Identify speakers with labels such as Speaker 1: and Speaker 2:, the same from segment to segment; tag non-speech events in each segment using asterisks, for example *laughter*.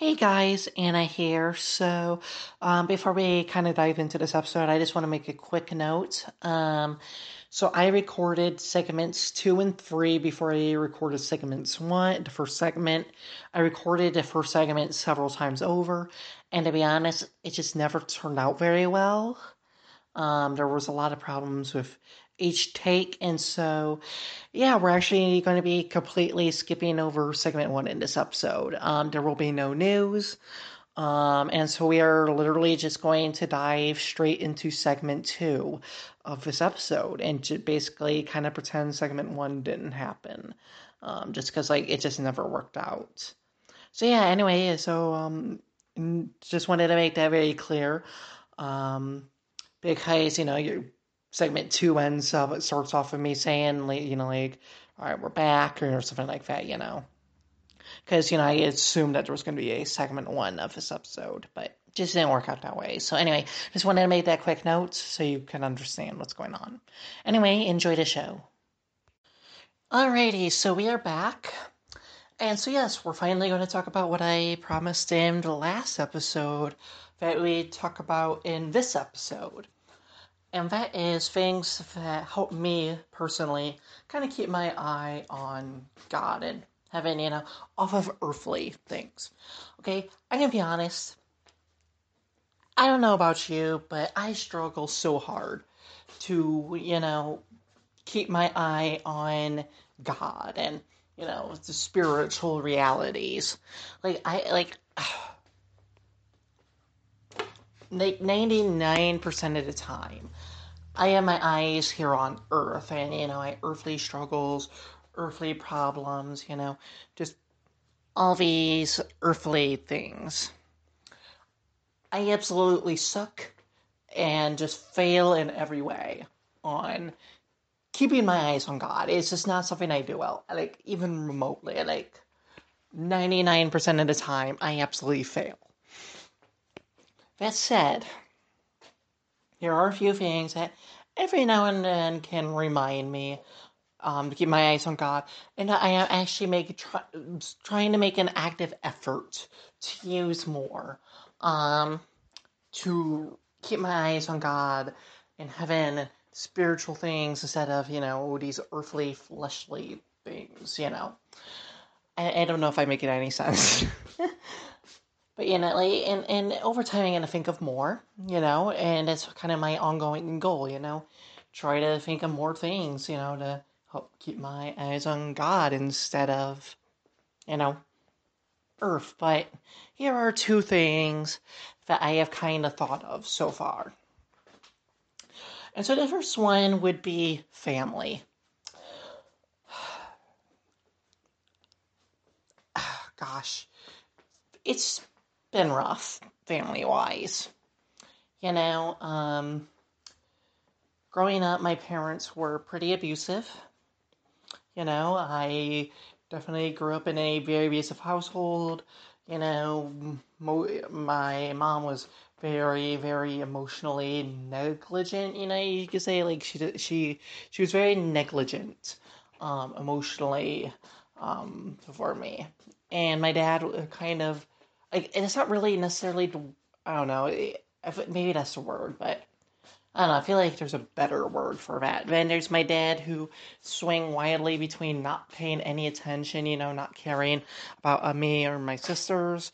Speaker 1: Hey guys, Anna here. So, um, before we kind of dive into this episode, I just want to make a quick note. Um, so, I recorded segments two and three before I recorded segments one. The first segment, I recorded the first segment several times over, and to be honest, it just never turned out very well. Um, there was a lot of problems with each take. And so, yeah, we're actually going to be completely skipping over segment one in this episode. Um, there will be no news. Um, and so we are literally just going to dive straight into segment two of this episode and to basically kind of pretend segment one didn't happen. Um, just because like it just never worked out. So yeah, anyway, so um, just wanted to make that very clear. Um, because you know you segment two ends of it starts off with me saying, you know, like, all right, we're back or something like that, you know. Because, you know, I assumed that there was going to be a segment one of this episode, but just didn't work out that way. So, anyway, just wanted to make that quick note so you can understand what's going on. Anyway, enjoy the show. Alrighty, so we are back. And so, yes, we're finally going to talk about what I promised in the last episode that we talk about in this episode and that is things that help me personally kind of keep my eye on God and heaven, you know, off of earthly things. Okay, I'm gonna be honest. I don't know about you, but I struggle so hard to, you know, keep my eye on God and, you know, the spiritual realities. Like, I, like, *sighs* like 99% of the time i have my eyes here on earth and you know my earthly struggles earthly problems you know just all these earthly things. I absolutely suck and just fail in every way on keeping my eyes on god. It's just not something i do well like even remotely like 99% of the time i absolutely fail that said, there are a few things that every now and then can remind me um, to keep my eyes on God, and I am actually make try, trying to make an active effort to use more, um, to keep my eyes on God and heaven, spiritual things instead of you know these earthly, fleshly things. You know, I, I don't know if I'm making any sense. *laughs* but you know, like, and, and over time, I'm to think of more, you know, and it's kind of my ongoing goal, you know, try to think of more things, you know, to help keep my eyes on God instead of, you know, Earth. But here are two things that I have kind of thought of so far. And so the first one would be family. *sighs* Gosh, it's been rough family wise. You know, um, growing up, my parents were pretty abusive. You know, I definitely grew up in a very abusive household. You know, mo- my mom was very, very emotionally negligent. You know, you could say like she she she was very negligent, um, emotionally, um, for me. And my dad kind of like it's not really necessarily I don't know maybe that's the word, but I don't know. I feel like there's a better word for that. Then there's my dad who swing wildly between not paying any attention, you know, not caring about uh, me or my sisters,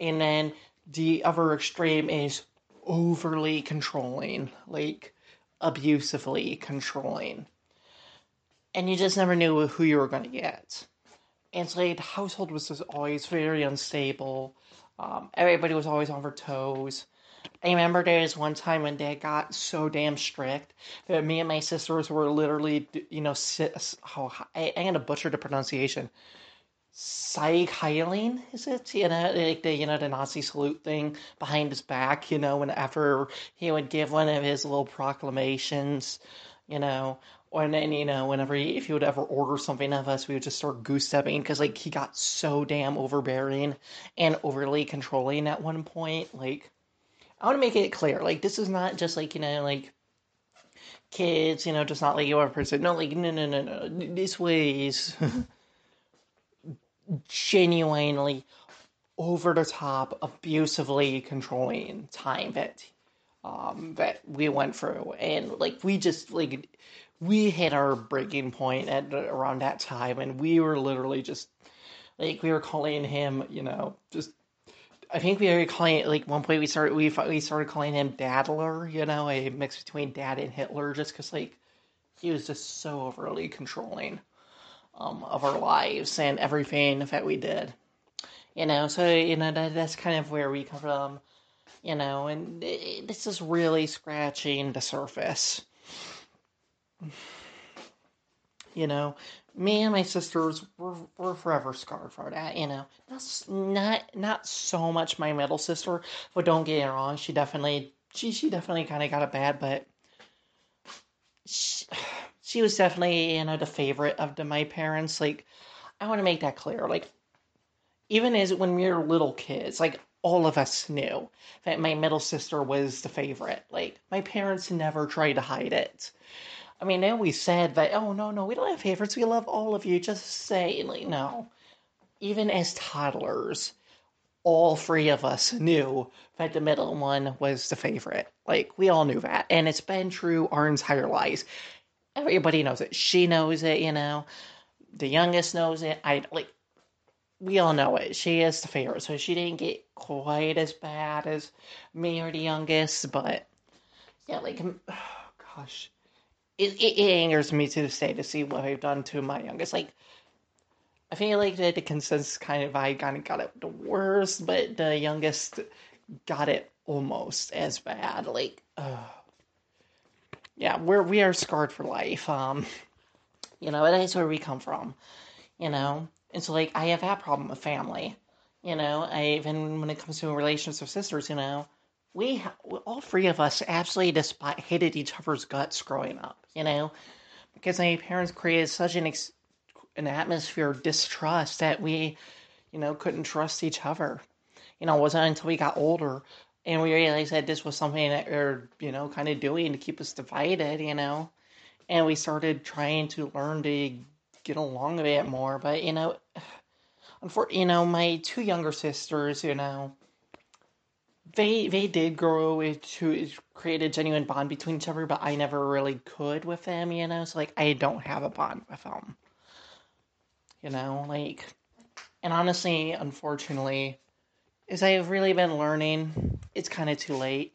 Speaker 1: and then the other extreme is overly controlling, like abusively controlling, and you just never knew who you were going to get. And so like, the household was just always very unstable um, everybody was always on their toes. I remember there was one time when Dad got so damn strict that me and my sisters were literally, you know, oh, I, I'm gonna butcher the pronunciation. Sieg Heiling, is it? You know, like the you know the Nazi salute thing behind his back. You know, whenever he would give one of his little proclamations, you know, and then you know whenever he, if he would ever order something of us we would just start goose stepping because like he got so damn overbearing and overly controlling at one point like i want to make it clear like this is not just like you know like kids you know just not like your person no like no no no no this was *laughs* genuinely over the top, abusively controlling time that um, that we went through, and like we just like we hit our breaking point at around that time, and we were literally just like we were calling him, you know, just. I think we were calling it like one point we started we we started calling him Dadler, you know, a mix between Dad and Hitler, just because like he was just so overly controlling um, of our lives and everything that we did. You know, so you know that, that's kind of where we come from. You know, and it, this is really scratching the surface. *sighs* You know, me and my sisters were, were forever scarred for that. You know, that's not not so much my middle sister, but don't get me wrong, she definitely she she definitely kind of got it bad, but she, *sighs* she was definitely you know the favorite of the, my parents. Like, I want to make that clear. Like, even as when we were little kids, like all of us knew that my middle sister was the favorite. Like, my parents never tried to hide it. I mean, they always said that, oh, no, no, we don't have favorites. We love all of you. Just say, like, no. Even as toddlers, all three of us knew that the middle one was the favorite. Like, we all knew that. And it's been true our entire lives. Everybody knows it. She knows it, you know. The youngest knows it. I, like, we all know it. She is the favorite. So she didn't get quite as bad as me or the youngest. But, yeah, like, oh, *sighs* gosh it, it, it, angers me to day to see what I've done to my youngest. Like, I feel like the, the consensus kind of I kind of got it the worst, but the youngest got it almost as bad. Like, uh, yeah, we're we are scarred for life. Um, you know, that's where we come from. You know, and so like I have that problem with family. You know, I even when it comes to relationships with sisters, you know, we all three of us absolutely despite hated each other's guts growing up you know because my parents created such an ex- an atmosphere of distrust that we you know couldn't trust each other. You know it wasn't until we got older and we realized that this was something that we are you know kind of doing to keep us divided you know and we started trying to learn to get along a bit more. But you know *sighs* unfortunately you know my two younger sisters you know they they did grow to create a genuine bond between each other, but I never really could with them, you know. So like, I don't have a bond with them, you know. Like, and honestly, unfortunately, as I have really been learning, it's kind of too late.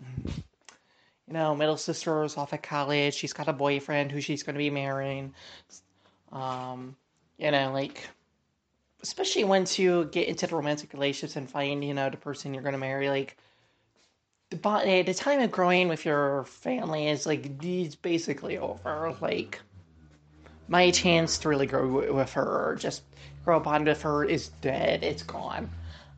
Speaker 1: You know, middle sister is off at college. She's got a boyfriend who she's going to be marrying. Um, you know, like especially once you get into the romantic relationships and find, you know, the person you're going to marry, like the the time of growing with your family is like it's basically over. Like my chance to really grow with her, or just grow a bond with her, is dead. It's gone.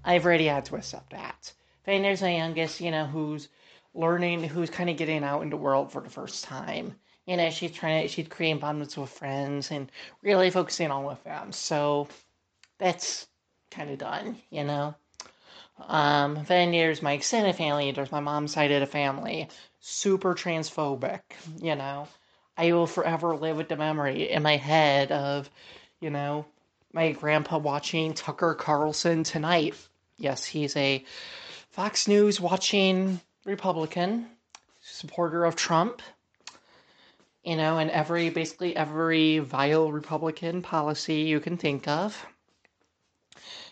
Speaker 1: I've already had to accept that. Then there's my youngest, you know, who's learning, who's kind of getting out into the world for the first time. You know, she's trying to, she's creating bonds with friends and really focusing on with them. So that's kind of done, you know. Um, then there's my extended family. There's my mom's side of the family. Super transphobic, you know. I will forever live with the memory in my head of, you know, my grandpa watching Tucker Carlson tonight. Yes, he's a Fox News watching Republican, supporter of Trump. You know, and every basically every vile Republican policy you can think of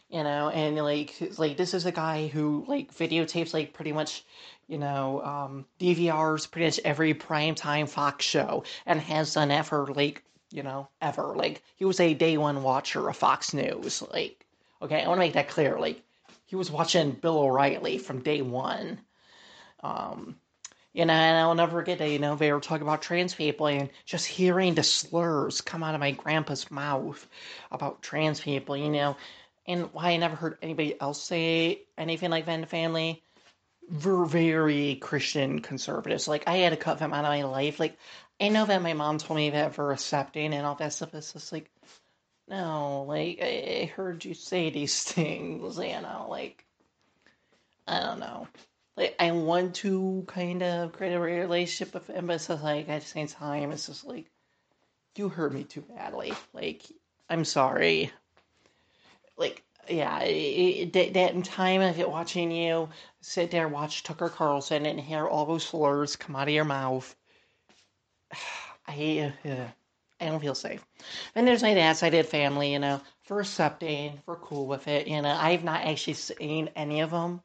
Speaker 1: you know and like like this is a guy who like videotapes like pretty much you know um dvrs pretty much every prime time fox show and has done for like you know ever. Like he was a day one watcher of fox news like okay? I want to make that clear. Like he was watching bill o'reilly from day one. Um you know, and I'll never forget that, you know, they were talking about trans people and just hearing the slurs come out of my grandpa's mouth about trans people, you know, and why I never heard anybody else say anything like that family. We're very Christian conservatives. Like I had to cut them out of my life. Like I know that my mom told me that for accepting and all that stuff. It's just like, no, like I heard you say these *laughs* things, you know, like I don't know. Like I want to kind of create a relationship with him, but it's just like at the same time, it's just like you hurt me too badly. Like I'm sorry, like yeah, it, it, that time of it watching you sit there, watch Tucker Carlson, and hear all those slurs come out of your mouth, *sighs* I, uh, I don't feel safe. And there's my dad's side of family, you know, for accepting, for cool with it. You know, I've not actually seen any of them.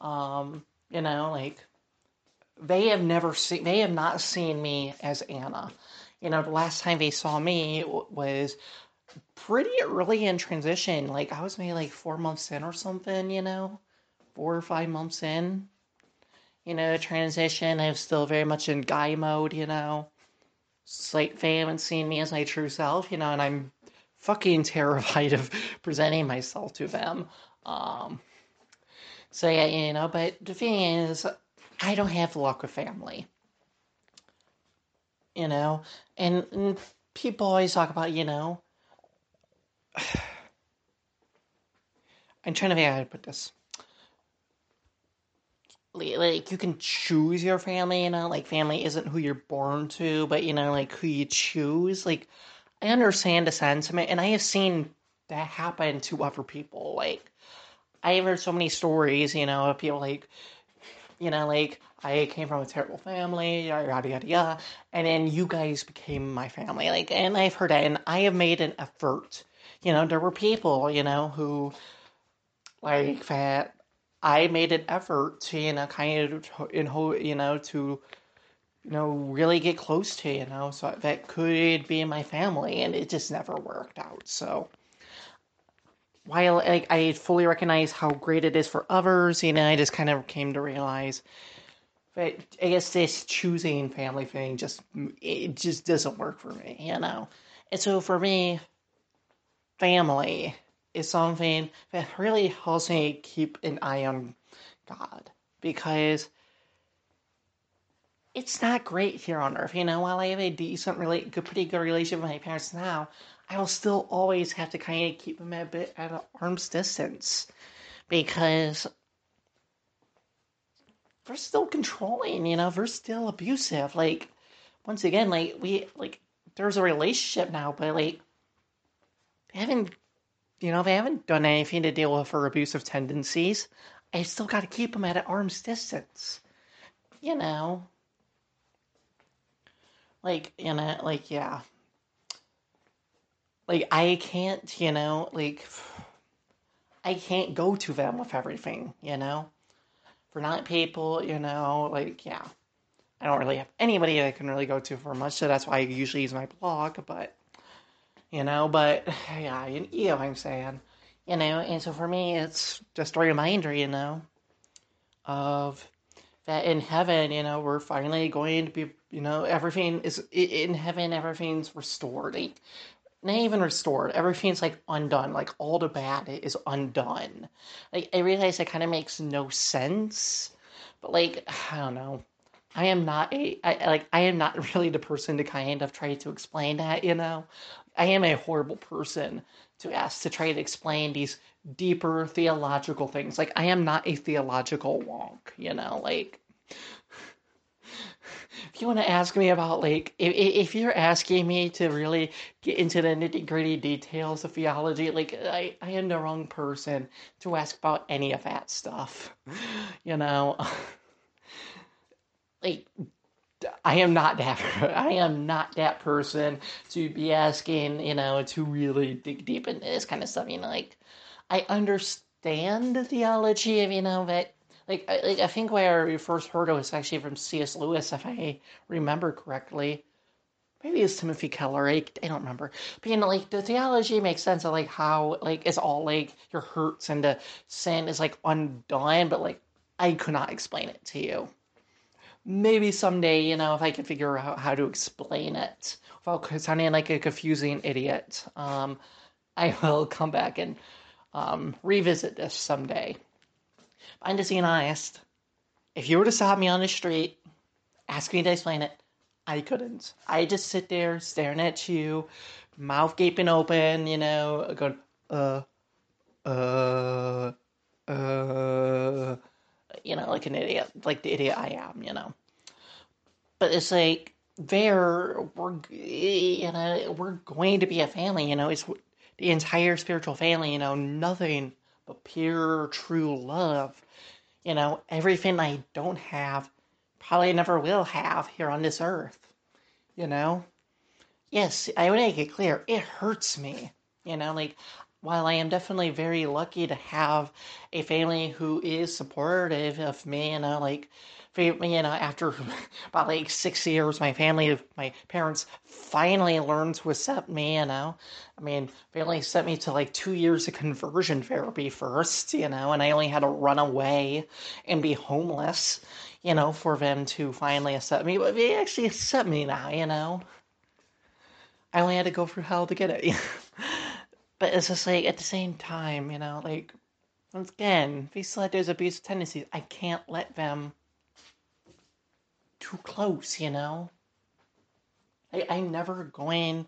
Speaker 1: Um, you know, like they have never seen, they have not seen me as Anna. You know, the last time they saw me was pretty early in transition. Like I was maybe like four months in or something, you know, four or five months in. You know, transition. I was still very much in guy mode, you know. Slight like they haven't me as my true self, you know, and I'm fucking *laughs* terrified of presenting myself to them. Um, so yeah, you know, but the thing is, I don't have luck with family. You know, and, and people always talk about, you know, *sighs* I'm trying to figure out how to put this. Like you can choose your family, you know, like family isn't who you're born to, but you know, like who you choose. Like I understand the sentiment, and I have seen that happen to other people. Like I have heard so many stories, you know, of people like, you know, like I came from a terrible family, yada yada yada, and then you guys became my family. Like, and I've heard that, and I have made an effort you know, there were people, you know, who like that I made an effort to, you know, kind of, in you know, to, you know, really get close to, you know, so that could be my family, and it just never worked out. So, while like I fully recognize how great it is for others, you know, I just kind of came to realize that I guess this choosing family thing just it just doesn't work for me, you know. And so for me, family is something that really helps me keep an eye on God because it's not great here on earth. You know, while I have a decent, really good, pretty good relationship with my parents now, I will still always have to kind of keep them a bit at an arm's distance because they're still controlling. You know, they're still abusive. Like, once again, like we like there's a relationship now, but like they haven't, you know, they haven't done anything to deal with her abusive tendencies. I still got to keep them at arm's distance. You know, like you know, like yeah, like I can't, you know, like I can't go to them with everything, you know. Not people, you know, like yeah, I don't really have anybody I can really go to for much, so that's why I usually use my blog. But you know, but *sighs* yeah, you, you know what I'm saying, you know, and so for me, it's just a reminder, you know, of that in heaven, you know, we're finally going to be, you know, everything is in heaven, everything's restored. Not even restored, everything's like undone. Like, all the bad is undone. Like, I realize that kind of makes no sense, but like, I don't know. I am not a I like I am not *laughs* really the person to kind of try to explain that, you know. I am a horrible person to ask to try to explain these deeper theological things. Like, I am not a theological wonk, you know, like. If you want to ask me about, like, if, if you're asking me to really get into the nitty gritty details of theology, like, I, I am the wrong person to ask about any of that stuff. You know? *laughs* like, I am not that. *laughs* I am not that person to be asking, you know, to really dig deep into this kind of stuff. You know, like I understand the theology of, you know, that like I, like I think where we first heard it was actually from C.S. Lewis, if I remember correctly. Maybe it's Timothy Keller. I, I don't remember. But you know, like the theology makes sense of like how like it's all like your hurts and the sin is like undone, but like I could not explain it to you maybe someday, you know, if I can figure out how to explain it without sounding like a confusing idiot, um, I will come back and um, revisit this someday. I'm just being honest. If you were to stop me on the street, ask me to explain it, I couldn't. I just sit there staring at you, mouth gaping open, you know, going, uh, uh, uh, you know, like an idiot, like the idiot I am, you know. But it's like there, we're, you know, we're going to be a family, you know. It's the entire spiritual family, you know, nothing but pure, true love. You know, everything I don't have, probably never will have here on this earth. You know? Yes, I want to make it clear, it hurts me. You know, like, while I am definitely very lucky to have a family who is supportive of me, you know, like, you know, after *laughs* about like six years, my family, my parents finally learned to accept me, you know. I mean, they only sent me to like two years of conversion therapy first, you know, and I only had to run away and be homeless, you know, for them to finally accept me. But they actually accept me now, you know. I only had to go through hell to get it. *laughs* but it's just like at the same time, you know, like once again, they still have those abusive tendencies. I can't let them too close, you know? I, I'm never going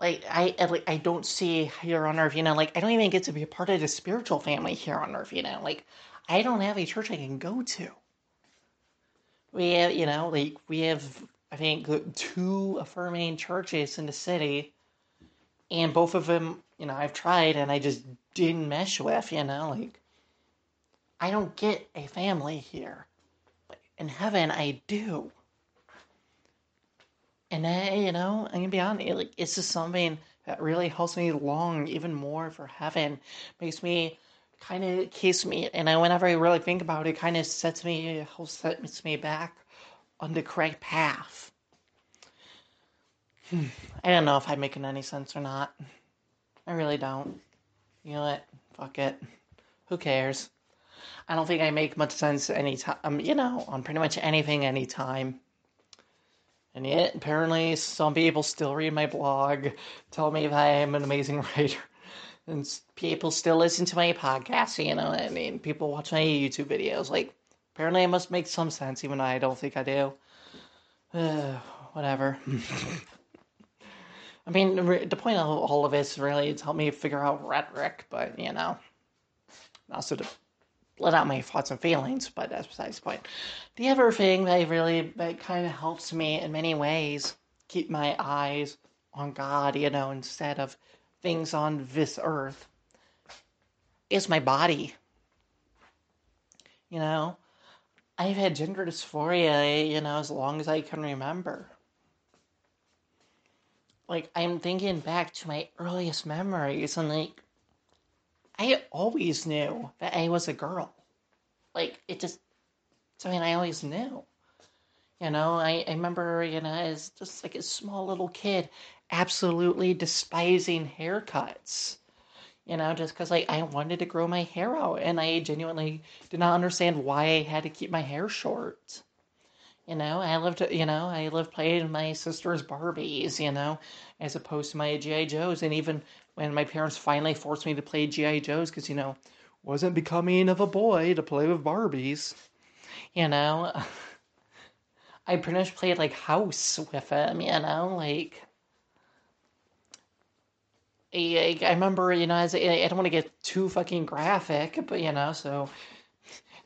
Speaker 1: like I like I don't see here on earth, you know, like I don't even get to be a part of the spiritual family here on earth, you know, like I don't have a church I can go to. We have, you know, like we have I think two affirming churches in the city, and both of them, you know, I've tried and I just didn't mesh with, you know, like I don't get a family here But in heaven I do. And I, you know, I'm gonna be honest, like it's just something that really helps me long even more for heaven. Makes me kind of keeps me, and I, whenever I really think about it, kind of sets me, helps sets me back on the correct path. I don't know if I'm making any sense or not. I really don't. You know what? Fuck it. Who cares? I don't think I make much sense anytime, um, you know, on pretty much anything anytime. And yet, apparently, some people still read my blog, tell me that I am an amazing *laughs* writer. And people still listen to my podcast, you know, what I mean, people watch my YouTube videos. Like, apparently, I must make some sense, even though I don't think I do. Uh, *sighs* whatever. *laughs* I mean, the point of all of this really to help me figure out rhetoric, but, you know, also to let out my thoughts and feelings, but that's besides the point. The other thing that really that kind of helps me in many ways keep my eyes on God, you know, instead of things on this earth is my body. You know, I've had gender dysphoria, you know, as long as I can remember. Like, I'm thinking back to my earliest memories, and like, I always knew that I was a girl. Like it just I mean I always knew. You know, I, I remember, you know, as just like a small little kid, absolutely despising haircuts. You know, just because like I wanted to grow my hair out and I genuinely did not understand why I had to keep my hair short. You know, I lived, you know, I loved playing my sister's Barbies, you know, as opposed to my G.I. Joes. And even when my parents finally forced me to play G.I. Joes, because, you know, wasn't becoming of a boy to play with Barbies. You know, *laughs* I pretty much played like house with him, you know, like. I, remember, you know, as I don't want to get too fucking graphic, but you know, so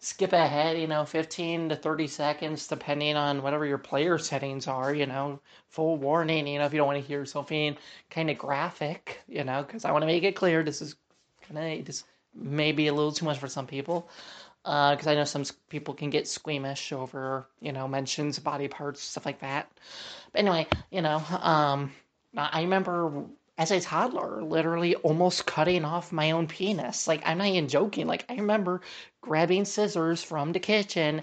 Speaker 1: skip ahead, you know, 15 to 30 seconds, depending on whatever your player settings are, you know, full warning, you know, if you don't want to hear something kind of graphic, you know, because I want to make it clear this is kind of just maybe a little too much for some people. Because uh, I know some people can get squeamish over, you know, mentions body parts, stuff like that. But anyway, you know, um, I remember as a toddler, literally almost cutting off my own penis. Like, I'm not even joking. Like, I remember grabbing scissors from the kitchen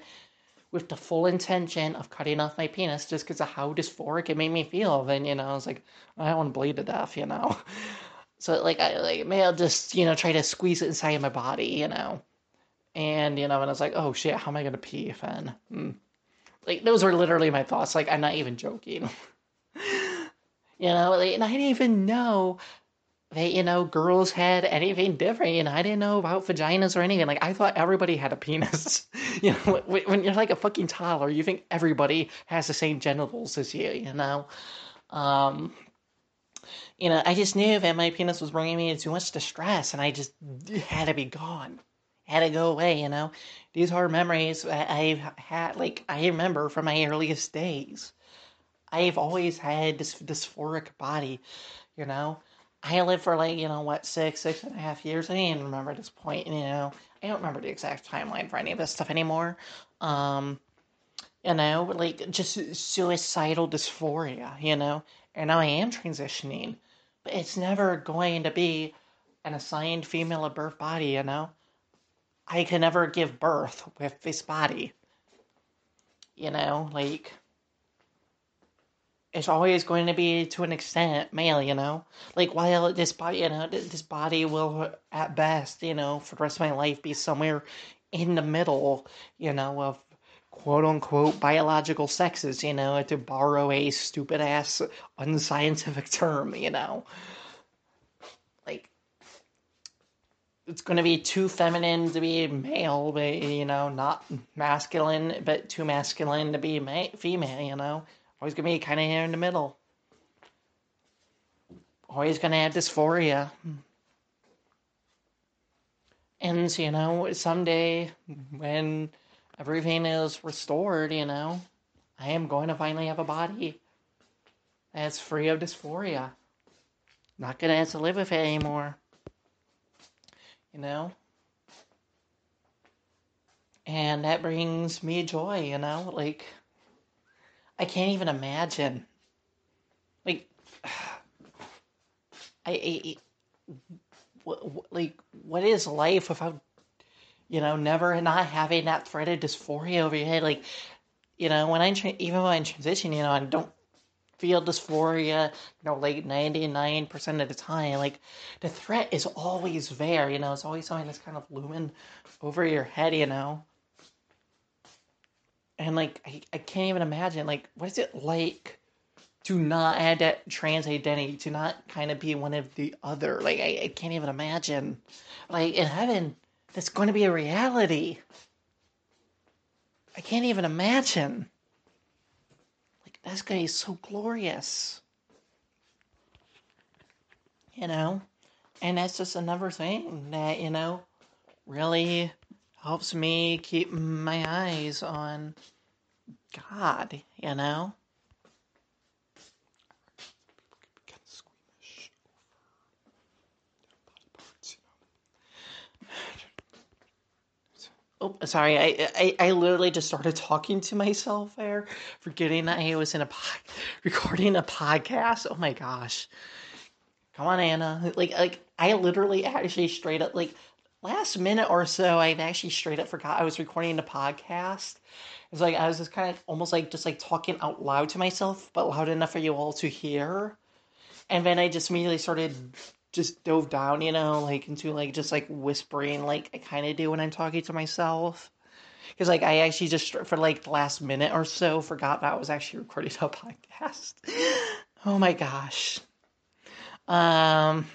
Speaker 1: with the full intention of cutting off my penis just because of how dysphoric it made me feel. Then, you know, I was like, I don't want to bleed to death, you know? *laughs* So, like, I, like, maybe I'll just, you know, try to squeeze it inside of my body, you know? And, you know, and I was like, oh shit, how am I going to pee then? Hmm. Like, those were literally my thoughts. Like, I'm not even joking. *laughs* you know, and I didn't even know that, you know, girls had anything different. You know, I didn't know about vaginas or anything. Like, I thought everybody had a penis. *laughs* you know, when you're like a fucking toddler, you think everybody has the same genitals as you, you know? Um, you know, I just knew that my penis was bringing me too much distress and I just had to be gone. Had to go away, you know. These are memories I've had, like, I remember from my earliest days. I've always had this dysphoric body, you know. I lived for like, you know, what, six, six and a half years. I didn't remember this point, you know. I don't remember the exact timeline for any of this stuff anymore. Um, you know, like just suicidal dysphoria, you know. And now I am transitioning, but it's never going to be an assigned female at birth body, you know. I can never give birth with this body. You know, like it's always going to be to an extent male, you know. Like while this body, you know, this body will at best, you know, for the rest of my life be somewhere in the middle, you know, of quote unquote biological sexes, you know, to borrow a stupid ass unscientific term, you know. Like it's going to be too feminine to be male, but you know, not masculine, but too masculine to be ma- female, you know Always gonna be kind of here in the middle. Always gonna have dysphoria. And, you know, someday when everything is restored, you know, I am going to finally have a body that's free of dysphoria. Not gonna have to live with it anymore. You know? And that brings me joy, you know? Like, I can't even imagine. Like, *sighs* I, I like, what is life without, you know, never not having that threat of dysphoria over your head? Like, you know, when I tra- even when I transition, you know, I don't feel dysphoria, you know, like 99% of the time. Like, the threat is always there, you know, it's always something that's kind of looming over your head, you know and like I, I can't even imagine like what is it like to not add that trans identity to not kind of be one of the other? Like I, I can't even imagine. Like in heaven that's going to be a reality. I can't even imagine. Like that's going to be so glorious. You know? And that's just another thing that you know really helps me keep my eyes on God, you know? Oh, sorry. I, I, I literally just started talking to myself there, forgetting that I was in a *laughs* recording a podcast. Oh my gosh. Come on, Anna. Like, like I literally actually straight up like last minute or so, I actually straight up forgot I was recording a podcast. It's like I was just kind of almost like just like talking out loud to myself, but loud enough for you all to hear. And then I just immediately started just dove down, you know, like into like just like whispering, like I kind of do when I'm talking to myself. Because like I actually just for like the last minute or so forgot that I was actually recording a *laughs* podcast. oh my gosh. Um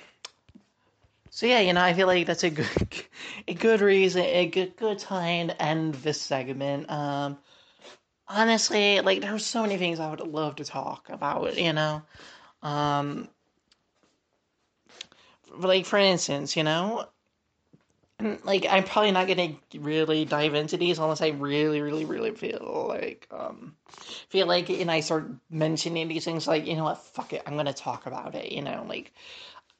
Speaker 1: so yeah, you know, I feel like that's a good, *laughs* a good reason, a good good time to end this segment. Um, honestly, like there's so many things I would love to talk about. You know, um, like for instance, you know, like I'm probably not gonna really dive into these unless I really, really, really feel like um feel like and I start mentioning these things like you know what, fuck it, I'm gonna talk about it. You know, like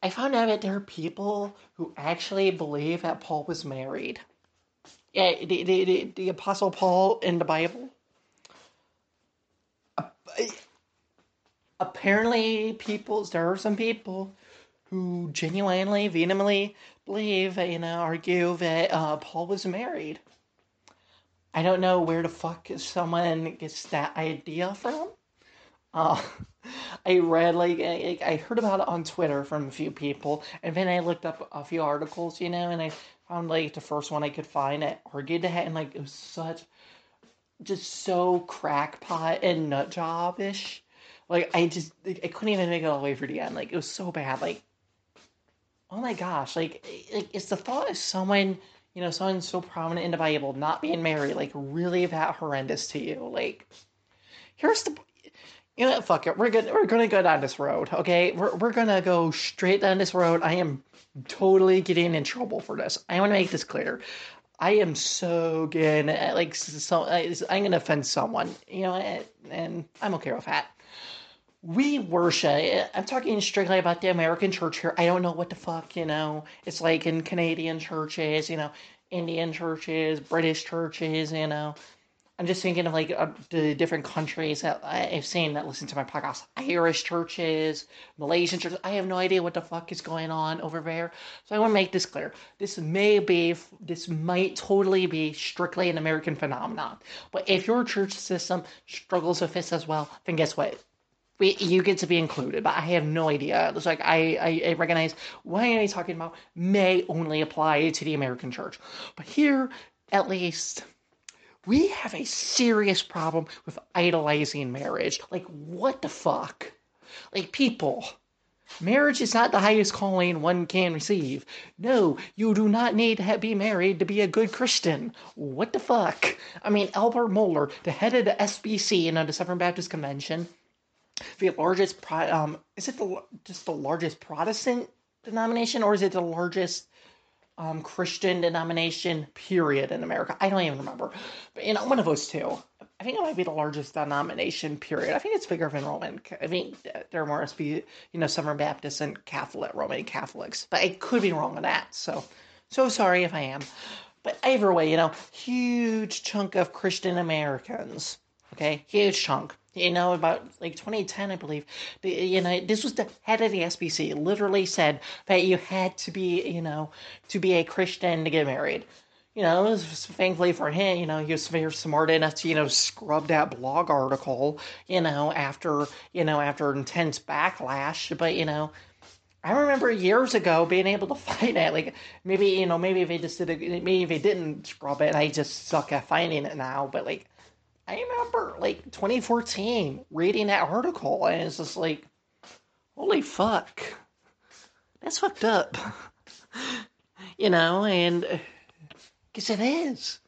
Speaker 1: I found out that there are people who actually believe that Paul was married. Yeah, the, the, the, the Apostle Paul in the Bible. Apparently, people, there are some people who genuinely, vehemently believe, you know, argue that uh, Paul was married. I don't know where the fuck someone gets that idea from. Uh, I read like I, I heard about it on Twitter from a few people, and then I looked up a few articles, you know, and I found like the first one I could find that argued that, and like it was such, just so crackpot and nut job ish. Like I just I couldn't even make it all the way through the end. Like it was so bad. Like oh my gosh, like like it's the thought of someone you know someone so prominent in the Bible not being married like really that horrendous to you. Like here's the you know, fuck it. We're gonna We're gonna go down this road. Okay, we're we're gonna go straight down this road. I am totally getting in trouble for this. I want to make this clear. I am so good at uh, like so. I'm gonna offend someone, you know, and, and I'm okay with that. we worship. I'm talking strictly about the American church here. I don't know what the fuck, you know. It's like in Canadian churches, you know, Indian churches, British churches, you know. I'm just thinking of like uh, the different countries that I've seen that listen to my podcast. Irish churches, Malaysian churches. I have no idea what the fuck is going on over there. So I want to make this clear. This may be, this might totally be strictly an American phenomenon. But if your church system struggles with this as well, then guess what? We, you get to be included, but I have no idea. It's like I, I, I recognize what I'm talking about may only apply to the American church. But here, at least we have a serious problem with idolizing marriage. Like, what the fuck? Like, people, marriage is not the highest calling one can receive. No, you do not need to be married to be a good Christian. What the fuck? I mean, Albert Mohler, the head of the SBC, know, the Southern Baptist Convention, the largest, um, is it the just the largest Protestant denomination, or is it the largest um, Christian denomination, period, in America. I don't even remember. But, you know, one of those two. I think it might be the largest denomination, period. I think it's bigger than Roman. I mean, there are more you know, Southern Baptists and Catholic, Roman Catholics. But I could be wrong on that. So, so sorry if I am. But either way, you know, huge chunk of Christian Americans. Okay, huge chunk you know, about like 2010, I believe. You know, this was the head of the SBC literally said that you had to be, you know, to be a Christian to get married. You know, thankfully for him, you know, he was very smart enough to, you know, scrub that blog article, you know, after, you know, after intense backlash. But, you know, I remember years ago being able to *laughs* find it. Like maybe you know, maybe they just did it. Maybe they didn't scrub it, I just suck at finding it now. But like, I remember like 2014 reading that article and it's just like, holy fuck, that's fucked up. *laughs* you know, and because it is.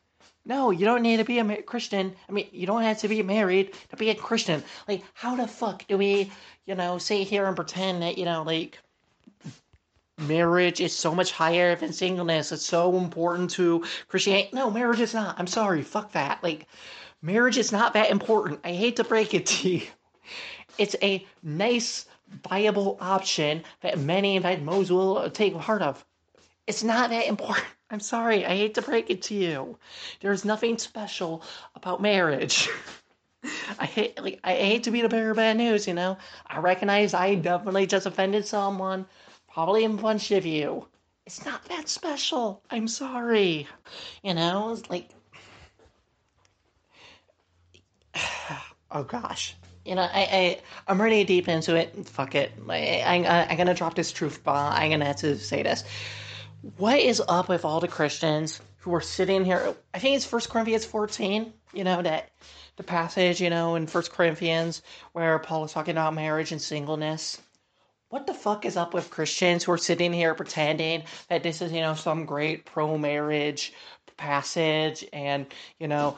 Speaker 1: No, you don't need to be a Christian. I mean, you don't have to be married to be a Christian. Like, how the fuck do we, you know, sit here and pretend that, you know, like, marriage is so much higher than singleness? It's so important to Christianity. No, marriage is not. I'm sorry. Fuck that. Like, marriage is not that important. I hate to break it to you. It's a nice, viable option that many that most will take part of. It's not that important. I'm sorry. I hate to break it to you. There's nothing special about marriage. *laughs* I hate like I hate to be the bearer of bad news, you know. I recognize I definitely just offended someone, probably a bunch of you. It's not that special. I'm sorry. You know, it's like oh gosh. You know, I, I I'm already deep into it. Fuck it. I, I, I'm gonna drop this truth bomb. I'm gonna have to say this. What is up with all the Christians who are sitting here? I think it's First Corinthians 14. You know that the passage, you know, in First Corinthians where Paul is talking about marriage and singleness. What the fuck is up with Christians who are sitting here pretending that this is, you know, some great pro marriage passage and, you know,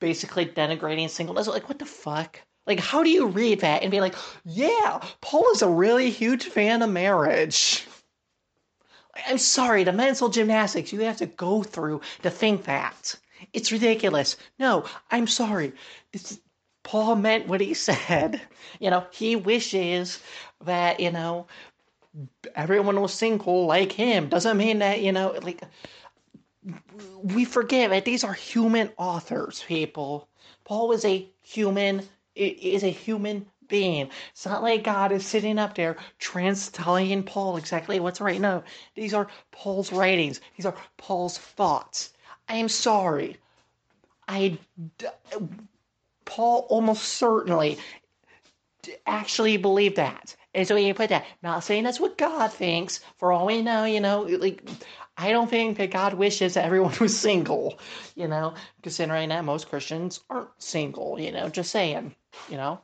Speaker 1: basically denigrating singleness. Like, what the fuck? Like, how do you read that and be like, yeah, Paul is a really huge fan of marriage? I'm sorry, the mental gymnastics you have to go through to think that. It's ridiculous. No, I'm sorry. Paul meant what he *laughs* said. You know, he wishes that, you know, everyone was single like him. Doesn't mean that, you know, like we forget that these are human authors, people. Paul is a human, is a human being. It's not like God is sitting up there trans telling Paul exactly what's right. No, these are Paul's writings. These are Paul's thoughts. I am sorry. I Paul almost certainly actually believed that. And so he put that. Not saying that's what God thinks. For all we know, you know, like I don't think that God wishes that everyone *laughs* was single, you know, considering that most Christians aren't single, you know, just saying, you know.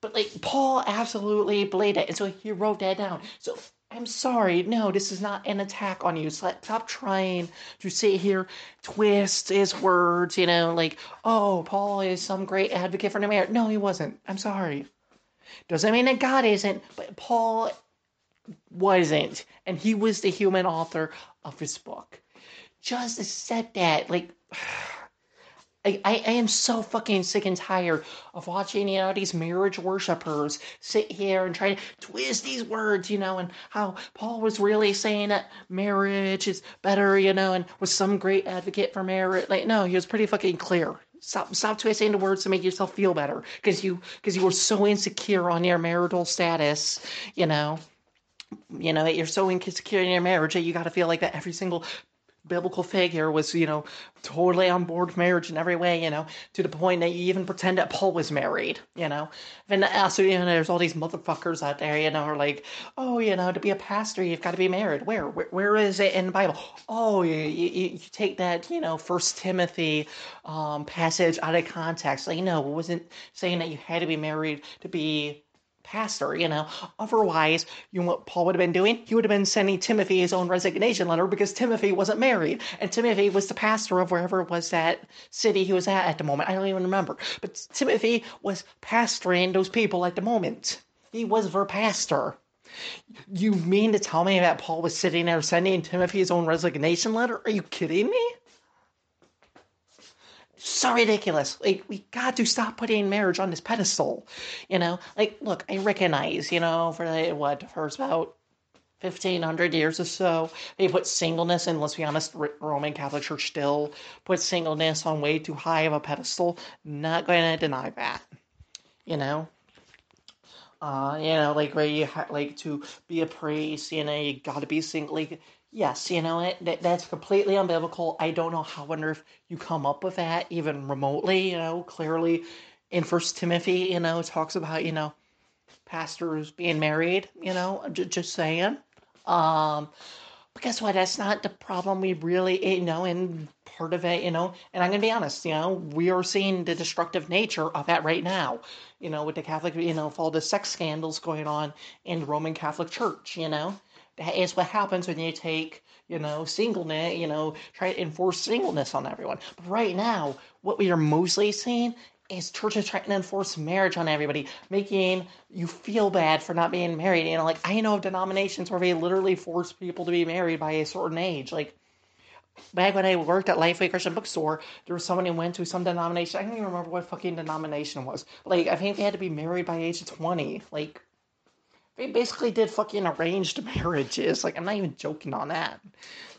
Speaker 1: But like Paul absolutely believed it, and so he wrote that down. So I'm sorry, no, this is not an attack on you. So stop trying to sit here, twist his words, you know, like, oh, Paul is some great advocate for the marriage. No, he wasn't. I'm sorry. Doesn't mean that God isn't, but Paul wasn't. And he was the human author of his book. Just accept that. Like, *sighs* Like I, I am so fucking sick and tired of watching, you know, these marriage worshippers sit here and try to twist these words, you know, and how Paul was really saying that marriage is better, you know, and was some great advocate for marriage. Like, no, he was pretty fucking clear. Stop, stop twisting the words to make yourself feel better, because you, because you were so insecure on your marital status, you know you know that you're so insecure in your marriage that you got to feel like that every single biblical figure was, you know, totally on board marriage in every way, you know, to the point that you even pretend that Paul was married, you know. And also, you know, there's all these motherfuckers out there, you know, are like, oh, you know, to be a pastor, you've got to be married. Where? Where, where is it in the Bible? Oh, you, you, you take that, you know, First Timothy um, passage out of context. Like, no, it wasn't saying that you had to be married to be pastor, you know. Otherwise, you know what Paul would have been doing? He would have been sending Timothy his own resignation letter because Timothy wasn't married. And Timothy was the pastor of wherever it was that city he was at at the moment. I don't even remember. But Timothy was pastoring those people at the moment. He was their pastor. You mean to tell me that Paul was sitting there sending Timothy his own resignation letter? Are you kidding me? So ridiculous. Like, we got to stop putting marriage on this pedestal. You know, like, look, I recognize, you know, for the, what, for about 1500 years or so, they put singleness, and let's be honest, Roman Catholic Church still puts singleness on way too high of a pedestal. Not going to deny that. You know, uh, you know, like where you ha- like to be a priest, you know, you got to be single. Like, Yes, you know, it, that, that's completely unbiblical. I don't know how on earth you come up with that, even remotely. You know, clearly in First Timothy, you know, it talks about you know pastors being married. You know, j- just saying. Um, but guess what? That's not the problem. We really, you know, and part of it, you know, and I'm gonna be honest, you know, we are seeing the destructive nature of that right now. You know, with the Catholic, you know, with all the sex scandals going on in the Roman Catholic Church. You know that is what happens when you take, you know, singleness, you know, try to enforce singleness on everyone. But right now, what we are mostly seeing is churches trying to enforce marriage on everybody, making you feel bad for not being married. You know, like I know of denominations where they literally force people to be married by a certain age. Like back when I worked at Lifeway Christian Bookstore, there was someone who went to some denomination. I don't even remember what fucking denomination it was. Like I think they had to be married by age twenty. Like they basically did fucking arranged *laughs* marriages. Like, I'm not even joking on that.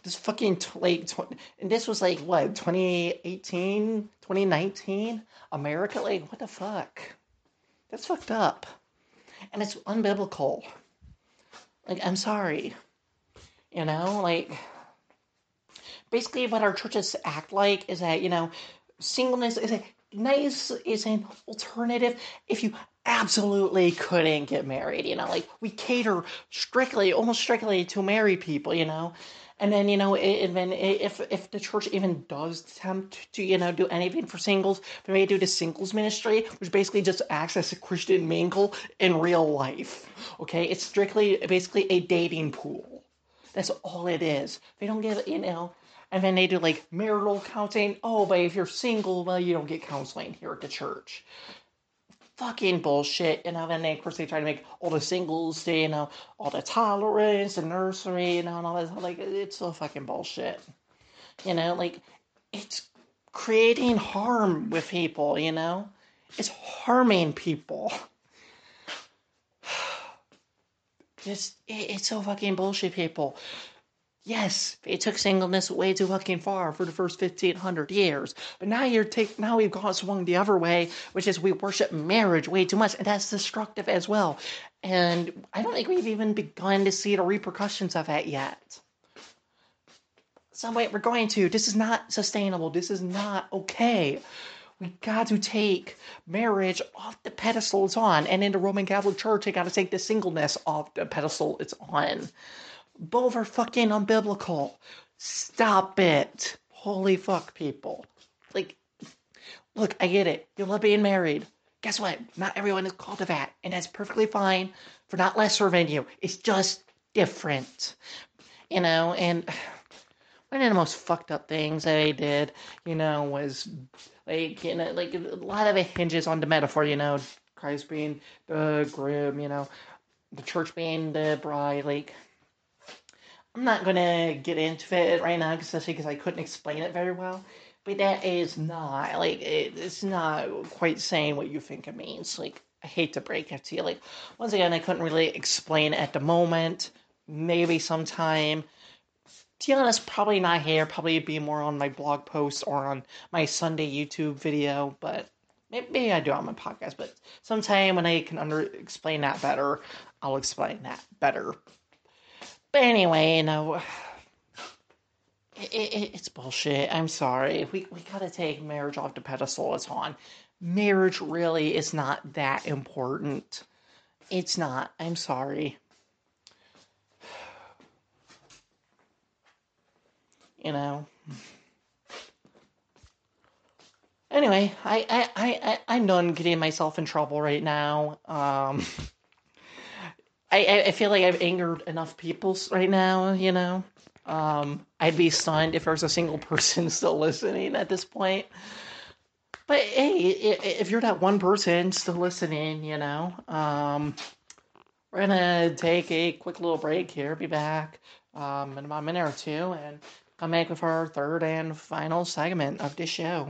Speaker 1: This fucking, t- like, tw- and this was like, what, 2018, 2019? America? Like, what the fuck? That's fucked up. And it's unbiblical. Like, I'm sorry. You know, like, basically what our churches act like is that, you know, singleness is a nice, is an alternative if you absolutely couldn't get married, you know, like we cater strictly, almost strictly to married people, you know. And then, you know, and then if if the church even does attempt to, you know, do anything for singles, they may do the singles ministry, which basically just acts as a Christian mingle in real life. Okay, it's strictly basically a dating pool. That's all it is. They don't give, you know, and then they do like marital counseling. Oh, but if you're single, well, you don't get counseling here at the church fucking bullshit. You know, and then of course they try to make all the singles, you know, all the tolerance and nursery, you know, and all that. Like, it's so fucking bullshit. You know, like, it's creating harm with people, you know? It's harming people. *sighs* Just, it's so fucking bullshit, people. Yes, it took singleness way too fucking far for the first fifteen hundred years. But now you're take now we've gone swung the other way, which is we worship marriage way too much, and that's destructive as well. And I don't think we've even begun to see the repercussions of that yet. So wait, we're going to. This is not sustainable. This is not okay. We got to take marriage off the pedestal it's on, and in the Roman Catholic Church, they got to take the singleness off the pedestal it's on. Both are fucking unbiblical. Stop it. Holy fuck, people. Like, look, I get it. You love being married. Guess what? Not everyone is called to that. And that's perfectly fine for not lesser than you. It's just different. You know, and one of the most fucked up things that I did, you know, was like, you know, like a lot of it hinges on the metaphor, you know, Christ being the groom, you know, the church being the bride, like I'm not gonna get into it right now, especially because I couldn't explain it very well. but that is not like it, it's not quite saying what you think it means. Like I hate to break it to you. Like once again, I couldn't really explain at the moment. Maybe sometime. To be honest, probably not here. Probably be more on my blog post or on my Sunday YouTube video. But maybe I do on my podcast. But sometime when I can under explain that better, I'll explain that better. But anyway, you know *sighs* it, it, it's bullshit. I'm sorry. We we gotta take marriage off the pedestal it's on. Marriage really is not that important. It's not. I'm sorry. *sighs* You know. *sighs* Anyway, I, I, I, I, I'm done getting myself in trouble right now. Um, *laughs* I, I feel like I've angered enough people right now, you know. Um, I'd be stunned if there's a single *laughs* person still listening at this point. But hey, if you're that one person still listening, you know, um, we're gonna take a quick little break here. Be back um, in about a minute or two, and come back with our third and final segment of this show.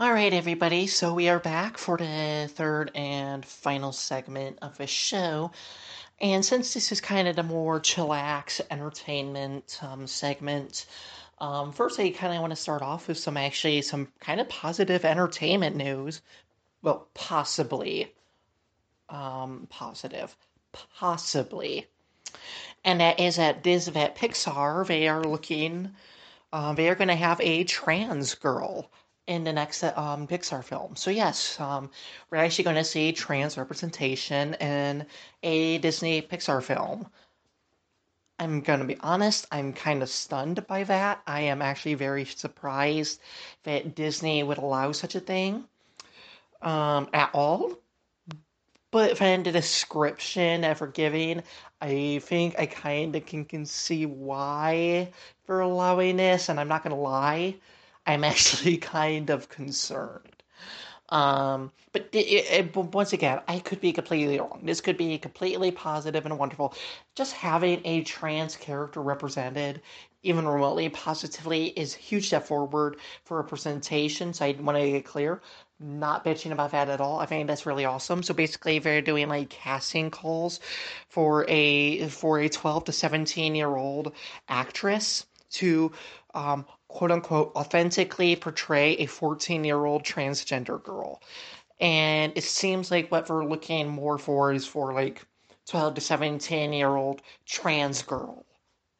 Speaker 1: All right, everybody. So we are back for the third and final segment of the show. And since this is kind of the more chillax entertainment um, segment, um, first I kind of want to start off with some actually some kind of positive entertainment news. Well, possibly. Um, positive. Possibly. And that is at Disney at Pixar, they are looking, uh, they are going to have a trans girl in the next um, Pixar film. So yes, um, we're actually going to see trans representation in a Disney Pixar film. I'm going to be honest, I'm kind of stunned by that. I am actually very surprised that Disney would allow such a thing um, at all. But from the description that we're giving, I think I kind of can, can see why they're allowing this, and I'm not going to lie. I'm *laughs* actually kind of concerned. Um, but it, it, once again, I could be completely wrong. This could be completely positive and wonderful. Just having a trans character represented, even remotely positively, is a huge step forward for representation. So I want to get clear. Not bitching about that at all. I think that's really awesome. So basically, they're doing like casting calls for a for a twelve to seventeen year old actress to um, quote unquote authentically portray a 14 year old transgender girl. And it seems like what we're looking more for is for like 12 to 17 year old trans girl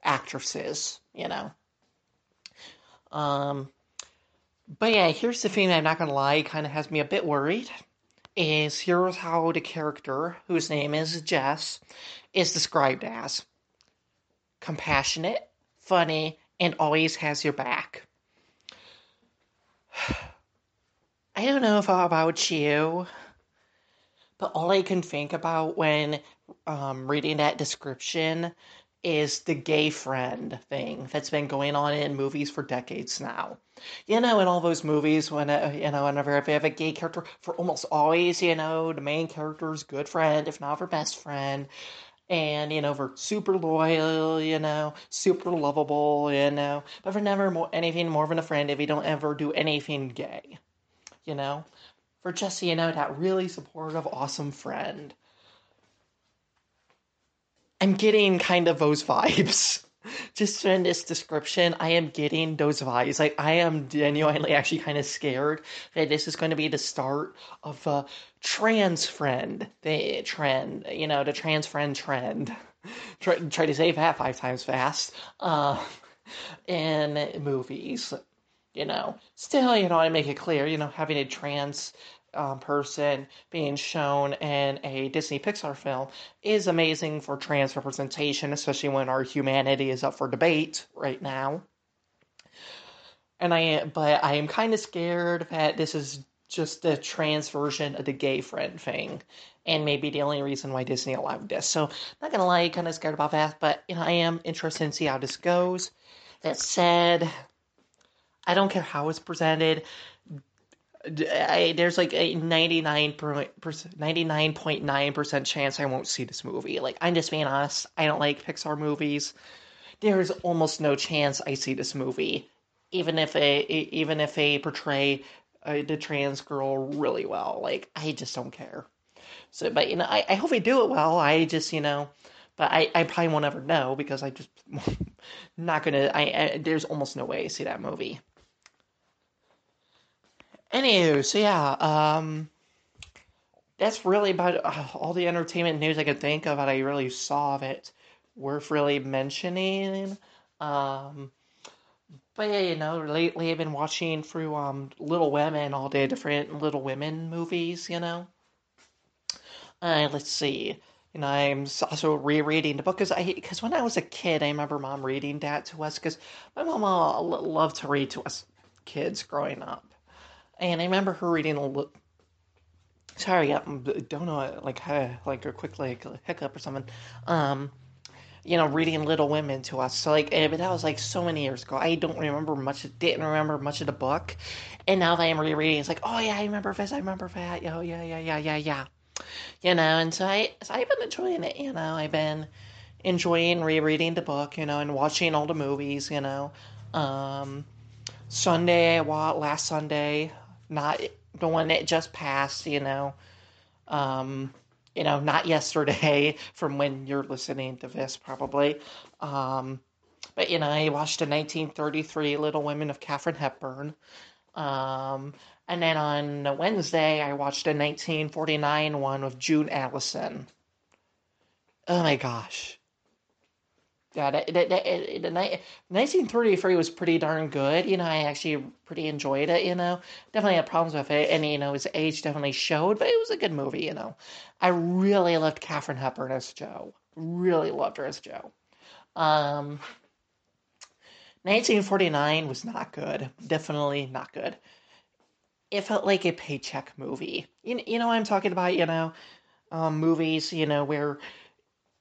Speaker 1: actresses, you know. Um, but yeah, here's the thing I'm not gonna lie, kind of has me a bit worried. Is here's how the character, whose name is Jess, is described as compassionate, funny, and always has your back. *sighs* I don't know if about you, but all I can think about when um, reading that description is the gay friend thing that's been going on in movies for decades now. You know, in all those movies, when uh, you know, whenever they have a gay character, for almost always, you know, the main character's good friend, if not her best friend, and you know we're super loyal you know super lovable you know but we're never more, anything more than a friend if we don't ever do anything gay you know for just you know that really supportive awesome friend. I'm getting kind of those *laughs* vibes just in this description, I am getting those vibes. Like I am genuinely actually kind of scared that this is going to be the start of a trans friend the trend. You know, the trans friend trend. try, try to say that five times fast. Uh, in movies, you know, still, you know, I make it clear, you know, having a trans um, person being shown in a Disney Pixar film is amazing for trans representation, especially when our humanity is up for debate right now. And I, but I am kind of scared that this is just the trans version of the gay friend thing, and maybe the only reason why Disney allowed this. So, not gonna lie, kind of scared about that, but you know, I am interested in see how this goes. That said, I don't care how it's presented. I, there's like a 99 99.9% chance I won't see this movie. Like, I'm just being honest. I don't like Pixar movies. There's almost no chance I see this movie. even if they even if they portray uh, the trans girl really well. Like I just don't care. So, but you know, I, I hope they do it well. I just you know, but I, I probably won't ever know because I just *laughs* not gonna. I, I there's almost no way I see that movie. Anywho, so yeah, um, that's really about all the entertainment news I could think of that I really saw of it worth really mentioning. Um, but yeah, you know, lately I've been watching through um Little Women, all the different Little Women movies, you know. Uh, let's see. You know, I'm also rereading the book because I because when I was a kid, I remember mom reading that to us because my mom loved to read to us kids growing up, and I remember her reading a little. Sorry, I don't know, like like a quick like hiccup or something. Um, you know, reading Little Women to us. So like, eh, but that was like so many years ago. I don't remember much. Didn't remember much of the book, and now that I'm rereading, it's like, oh yeah, I remember this. I remember that. Oh yeah, yeah, yeah, yeah, yeah. You know, and so I, so I've been enjoying it. You know, I've been enjoying rereading the book. You know, and watching all the movies. You know, um, Sunday, I watched last Sunday, not the one that just passed. You know, um, you know, not yesterday *laughs* from when you're listening to this, probably. Um, but, you know, I watched a 1933 Little Women of Katharine Hepburn. Um, and then on Wednesday, I watched a 1949 one with June Allyson. Oh my gosh. Yeah, the, the, the, the, 1933 was pretty darn good. You know, I actually pretty enjoyed it. You know, definitely had problems with it, and you know, his age definitely showed, but it was a good movie. You know, I really loved Katharine Hepburn as Jo. Really loved her as Jo. Um, 1949 was not good. Definitely not good. It felt like a paycheck movie. You, you know what I'm talking about? You know, um, movies. You know where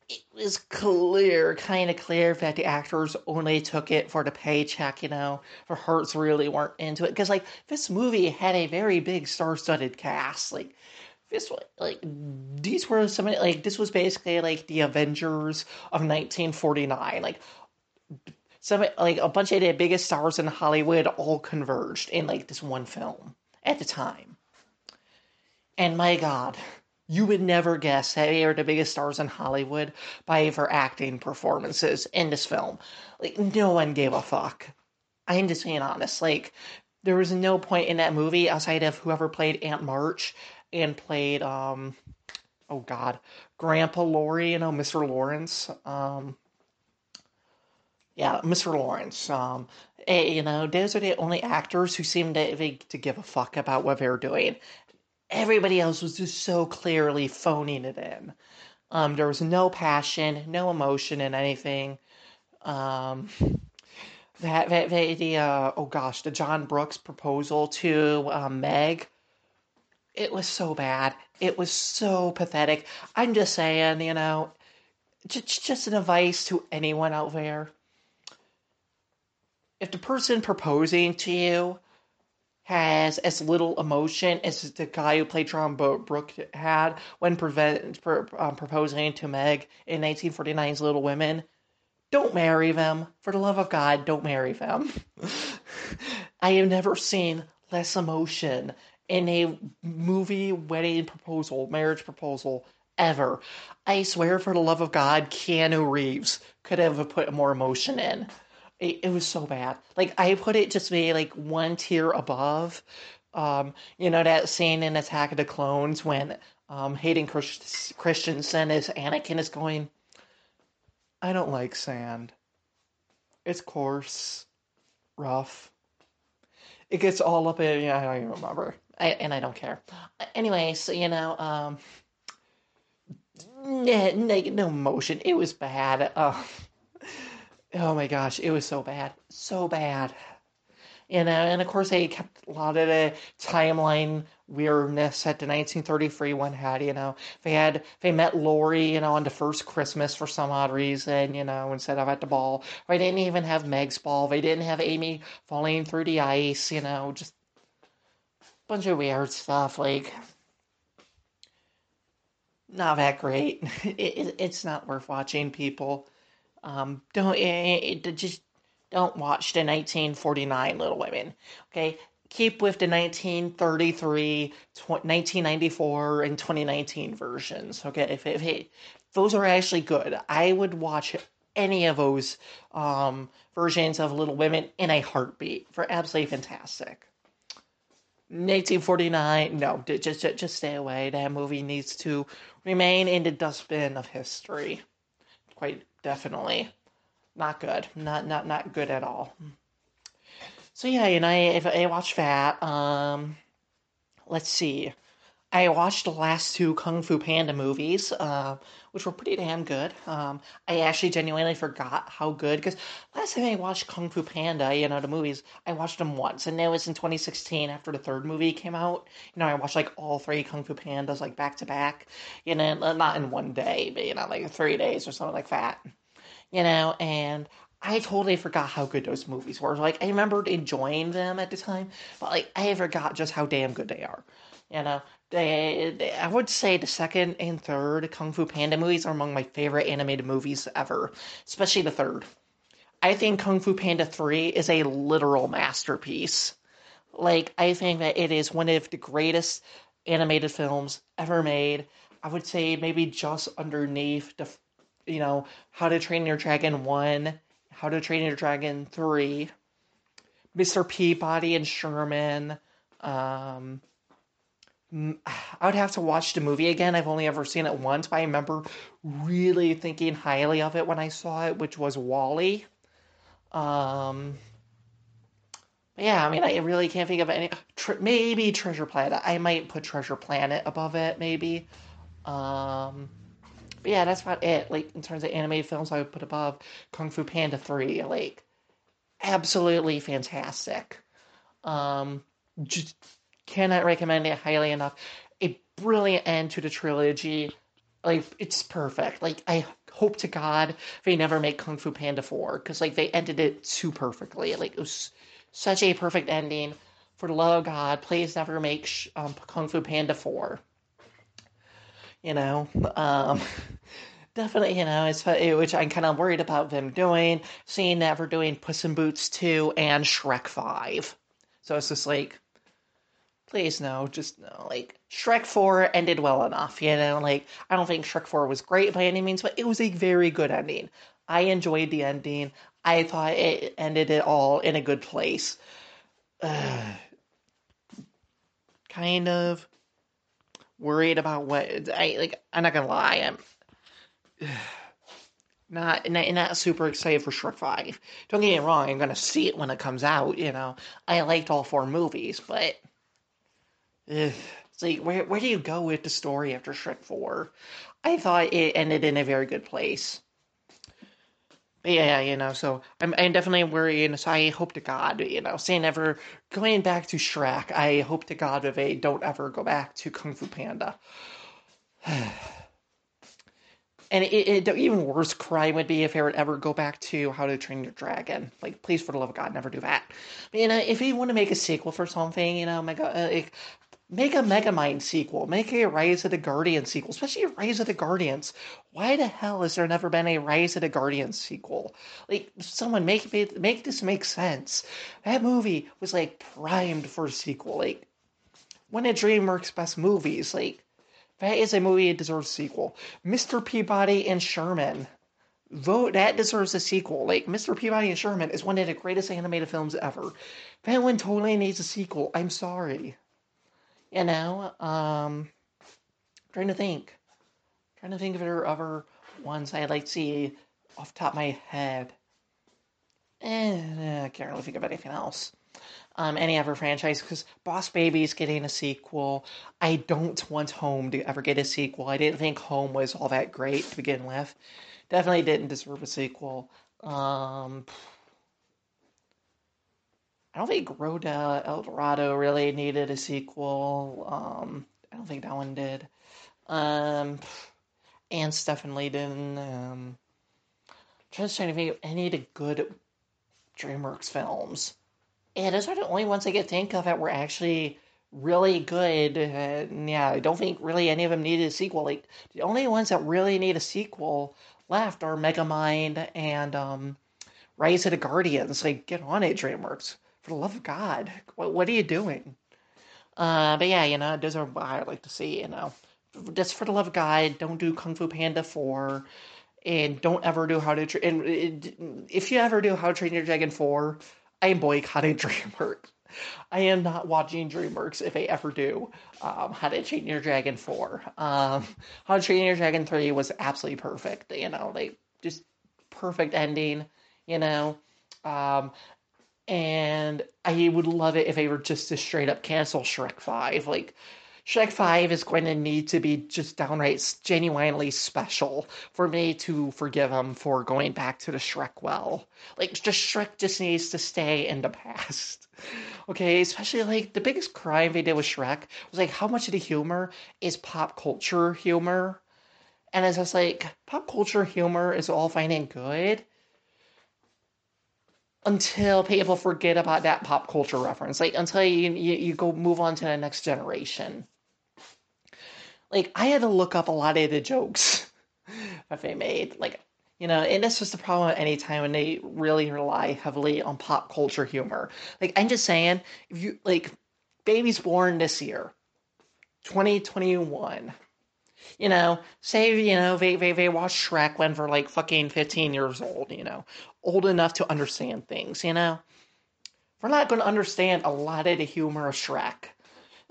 Speaker 1: it was clear, kind of clear that the actors only took it for the paycheck, you know, for hearts really weren't into it. Because, like, this movie had a very big star studded cast. Like, this like, these were some, like, this was basically like the Avengers of 1949. Like, some, like, a bunch of the biggest stars in Hollywood all converged in, like, this one film at the time. And my God you would never guess that they are the biggest stars in Hollywood by their acting performances in this film. Like, no one gave a fuck. I'm just being honest. Like, there was no point in that movie outside of whoever played Aunt March and played, um, oh God, Grandpa Laurie, you know, Mr. Lawrence. Um, yeah, Mr. Lawrence. Um, eh, you know, those are the only actors who seem to, to give a fuck about what they're doing everybody else was just so clearly phoning it in. Um, there was no passion, no emotion in anything. Um, *laughs* that, that, that the uh, oh gosh, the John Brooke's proposal to um, Meg. It was so bad. It was so pathetic. I'm just saying, you know, just, just an advice to anyone out there. If the person proposing to you has as little emotion as the guy who played John Brooke had when prevent, um, proposing to Meg in 1949's Little Women. Don't marry them. For the love of God, don't marry them. *laughs* I have never seen less emotion in a movie wedding proposal, marriage proposal, ever. I swear, for the love of God, Keanu Reeves could have put more emotion in. It, it was so bad. Like I put it just maybe like one tier above. Um, you know that scene in Attack of the Clones when um, Hayden Christ- Christensen as Anakin is going. I don't like sand. It's coarse, rough. It gets all up in. Yeah, I don't even remember. I, and I don't care. Anyway, so you know, um, no, no emotion. It was bad. Uh, oh my gosh, it was so bad, so bad. You uh, know, and of course they kept a lot of the timeline weirdness that the 1933 one had. You know, they had they met Laurie, you know, on the first Christmas for some odd reason. You know, instead of at the ball, they didn't even have Meg's ball. They didn't have Amy falling through the ice. You know, just a bunch of weird stuff. Like, not that great. *laughs* It, it, it's not worth watching, people. Um, don't it, it, just don't watch the 1949 Little Women. Okay, keep with the 1933, 1994, and 2019 versions. Okay, if, if, if those are actually good, I would watch any of those um, versions of Little Women in a heartbeat. For absolutely fantastic. 1949, no, just just stay away. That movie needs to remain in the dustbin of history. Quite definitely, not good. Not not not good at all. So yeah, and I I watched that, um, let's see. I watched the last two Kung Fu Panda movies, uh, which were pretty damn good. Um, I actually genuinely forgot how good because last time I watched Kung Fu Panda, you know, the movies, I watched them once, and that was in 2016 after the third movie came out. You know, I watched like all three Kung Fu Pandas like back to back. You know, not in one day, but you know, like three days or something like that. You know, and I totally forgot how good those movies were. Like I remembered enjoying them at the time, but like I forgot just how damn good they are. You know, I would say the second and third Kung Fu Panda movies are among my favorite animated movies ever, especially the third. I think Kung Fu Panda 3 is a literal masterpiece. Like, I think that it is one of the greatest animated films ever made. I would say maybe just underneath the, you know, How to Train Your Dragon 1, How to Train Your Dragon 3, Mr. Peabody and Sherman, um, I would have to watch the movie again. I've only ever seen it once, but I remember really thinking highly of it when I saw it, which was WALL-E. Um, yeah, I mean, I really can't think of any. Maybe Treasure Planet. I might put Treasure Planet above it, maybe. Um, but yeah, that's about it. Like in terms of animated films, I would put above Kung Fu Panda three. Like, absolutely fantastic. Um, just cannot recommend it highly enough. A brilliant end to the trilogy. Like it's perfect. Like I hope to God they never make Kung Fu Panda four because like they ended it too perfectly. Like it was such a perfect ending. For the love of God, please never make um, Kung Fu Panda four. You know, um, *laughs* definitely, you know, it's which I'm kind of worried about them doing. Seeing that we're doing Puss in Boots two and Shrek five, so it's just like please no, just no. Like Shrek 4 ended well enough, you know, like I don't think Shrek 4 was great by any means, but it was a very good ending. I enjoyed the ending. I thought it ended it all in a good place. *sighs* Kind of worried about what I like I'm not gonna lie, I'm *sighs* not, not not super excited for Shrek 5. Don't get me wrong, I'm gonna see it when it comes out, you know. I liked all four movies, but See, where where do you go with the story after Shrek Four? I thought it ended in a very good place. But yeah, you know, so I'm I'm definitely worried. So I hope to God, you know, saying never going back to Shrek, I hope to God that they don't ever go back to Kung Fu Panda. *sighs* and it, it, even worse crime would be if they would ever go back to How to Train Your Dragon. Like, please, for the love of God, never do that. But, you know, if you want to make a sequel for something, you know, my God, uh, like, Make a Megamind sequel. Make a Rise of the Guardians sequel, especially Rise of the Guardians. Why the hell has there never been a Rise of the Guardians sequel? Like, someone make make this make sense. That movie was like primed for a sequel. Like, one of DreamWorks' best movies. Like, that is a movie that deserves a sequel. Mr. Peabody and Sherman. Vote that deserves a sequel. Like Mr. Peabody and Sherman is one of the greatest animated films ever. That one totally needs a sequel. I'm sorry. You know, um, trying to think, trying to think of are other ones I'd like to see off top of my head. Eh, I can't really think of anything else. Um, any other franchise because Boss Baby's getting a sequel. I don't want Home to ever get a sequel. I didn't think Home was all that great to begin with. Definitely didn't deserve a sequel. Um, I don't think to El Dorado really needed a sequel. Um, I don't think that one did. Um, and Stephen Leiden. Um, just trying to think of any of the good DreamWorks films. And those are the only ones I can think of that were actually really good. Yeah, I don't think really any of them needed a sequel. Like the only ones that really need a sequel left are Megamind and um, Rise of the Guardians. Like, get on it, DreamWorks. The love of God, what, what are you doing? Uh, but yeah, you know, those are what I like to see, you know. Just for the love of God, don't do Kung Fu Panda 4, and don't ever do How to Train. And, and if you ever do How to Train Your Dragon 4, I am boycotting *laughs* DreamWorks. I am not watching DreamWorks if they ever do. Um, How to Train Your Dragon 4. Um, How to Train Your Dragon 3 was absolutely perfect. You know, they just perfect ending, you know. Um, and I would love it if they were just to straight up cancel Shrek 5. Like, Shrek 5 is going to need to be just downright genuinely special for me to forgive him for going back to the Shrek well. Like, just Shrek just needs to stay in the past. Okay, especially like the biggest crime they did with Shrek was like how much of the humor is pop culture humor. And it's just like pop culture humor is all fine and good until people forget about that pop culture reference. Like until you, you, you go move on to the next generation. Like I had to look up a lot of the jokes *laughs* that they made. Like you know, and this was the problem at any time when they really rely heavily on pop culture humor. Like I'm just saying, if you like babies born this year, 2021 you know, say, you know, they, they, they watch Shrek when they're like fucking 15 years old, you know, old enough to understand things, you know. We're not going to understand a lot of the humor of Shrek.